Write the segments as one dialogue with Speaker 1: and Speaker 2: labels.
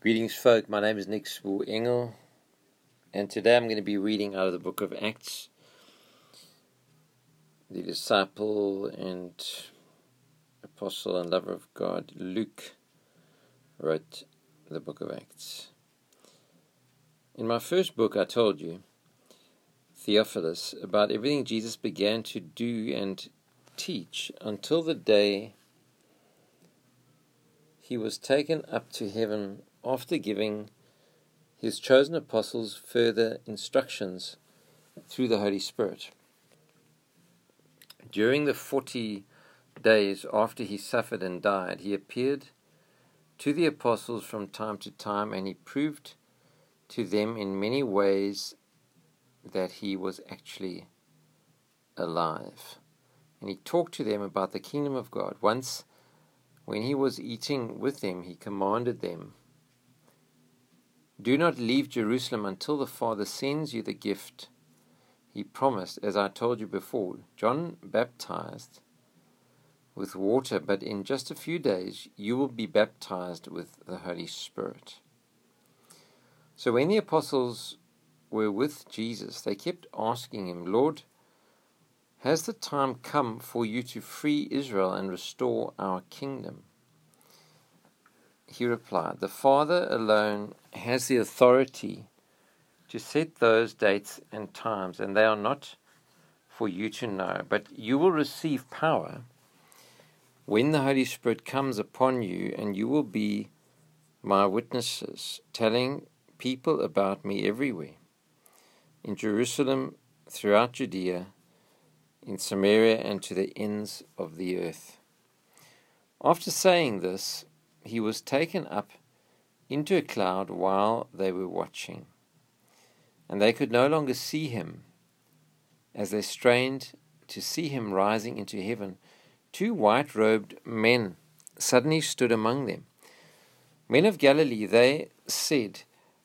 Speaker 1: Greetings, folk. My name is Nick Spool Engel, and today I'm going to be reading out of the book of Acts. The disciple and apostle and lover of God, Luke, wrote the book of Acts. In my first book, I told you, Theophilus, about everything Jesus began to do and teach until the day he was taken up to heaven after giving his chosen apostles further instructions through the Holy Spirit. During the forty days after he suffered and died, he appeared to the apostles from time to time and he proved to them in many ways that he was actually alive. And he talked to them about the kingdom of God. Once, when he was eating with them, he commanded them do not leave Jerusalem until the Father sends you the gift he promised, as I told you before. John baptized with water, but in just a few days you will be baptized with the Holy Spirit. So when the apostles were with Jesus, they kept asking him, Lord, has the time come for you to free Israel and restore our kingdom? He replied, The Father alone has the authority to set those dates and times, and they are not for you to know. But you will receive power when the Holy Spirit comes upon you, and you will be my witnesses, telling people about me everywhere in Jerusalem, throughout Judea, in Samaria, and to the ends of the earth. After saying this, he was taken up into a cloud while they were watching. And they could no longer see him. As they strained to see him rising into heaven, two white robed men suddenly stood among them. Men of Galilee, they said,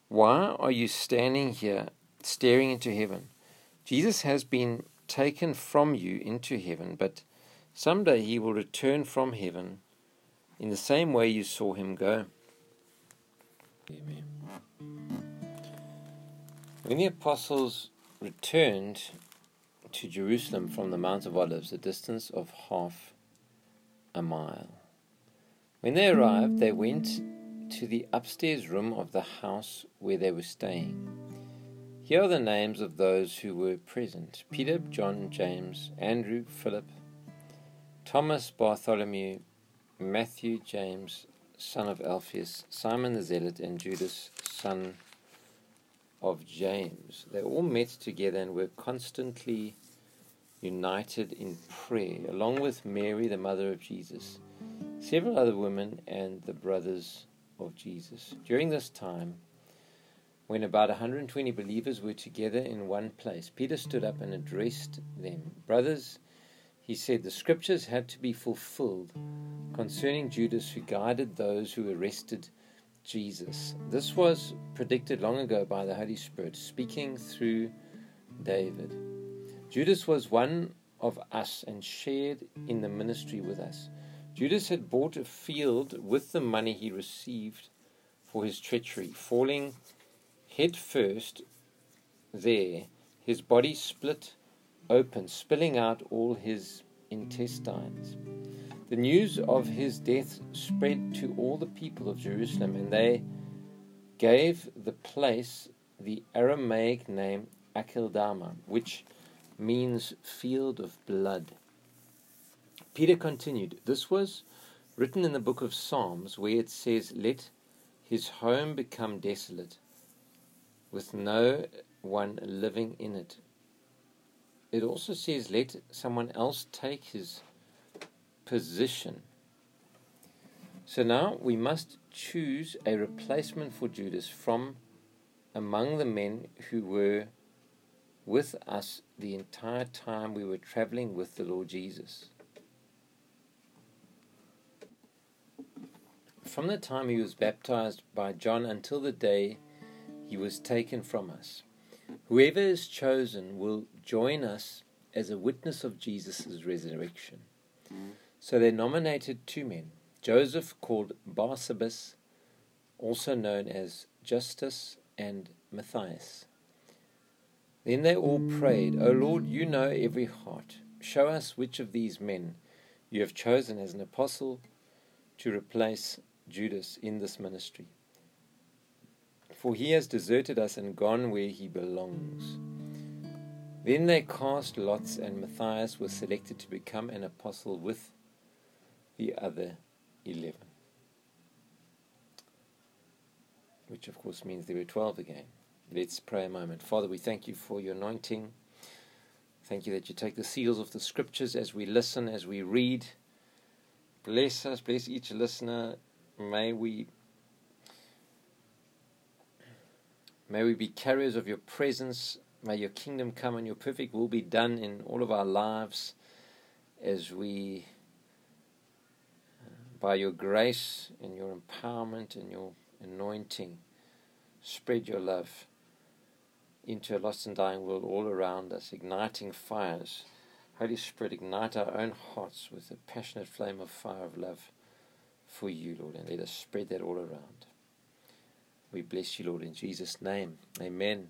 Speaker 1: Why are you standing here staring into heaven? Jesus has been taken from you into heaven, but someday he will return from heaven in the same way you saw him go. When the apostles returned to Jerusalem from the Mount of Olives, a distance of half a mile, when they arrived, they went to the upstairs room of the house where they were staying. Here are the names of those who were present Peter, John, James, Andrew, Philip, Thomas, Bartholomew, Matthew, James, son of Alphaeus, Simon the Zealot, and Judas, son of James. They all met together and were constantly united in prayer, along with Mary, the mother of Jesus, several other women, and the brothers of Jesus. During this time, when about 120 believers were together in one place, Peter stood up and addressed them Brothers, he said the scriptures had to be fulfilled concerning Judas who guided those who arrested Jesus. This was predicted long ago by the Holy Spirit, speaking through David. Judas was one of us and shared in the ministry with us. Judas had bought a field with the money he received for his treachery, falling head first there, his body split open, spilling out all his intestines. The news of his death spread to all the people of Jerusalem, and they gave the place the Aramaic name Akeldama, which means field of blood. Peter continued, This was written in the book of Psalms, where it says, Let his home become desolate, with no one living in it it also says, let someone else take his position. So now we must choose a replacement for Judas from among the men who were with us the entire time we were traveling with the Lord Jesus. From the time he was baptized by John until the day he was taken from us. Whoever is chosen will join us as a witness of Jesus' resurrection. Mm. So they nominated two men Joseph, called Barsabbas, also known as Justus and Matthias. Then they all prayed, O Lord, you know every heart. Show us which of these men you have chosen as an apostle to replace Judas in this ministry. For he has deserted us and gone where he belongs. Then they cast lots, and Matthias was selected to become an apostle with the other eleven. Which, of course, means there were twelve again. Let's pray a moment. Father, we thank you for your anointing. Thank you that you take the seals of the scriptures as we listen, as we read. Bless us, bless each listener. May we may we be carriers of your presence. May your kingdom come and your perfect will be done in all of our lives as we uh, by your grace and your empowerment and your anointing spread your love into a lost and dying world all around us, igniting fires. Holy Spirit, ignite our own hearts with a passionate flame of fire of love for you, Lord, and let us spread that all around. We bless you, Lord, in Jesus' name. Amen.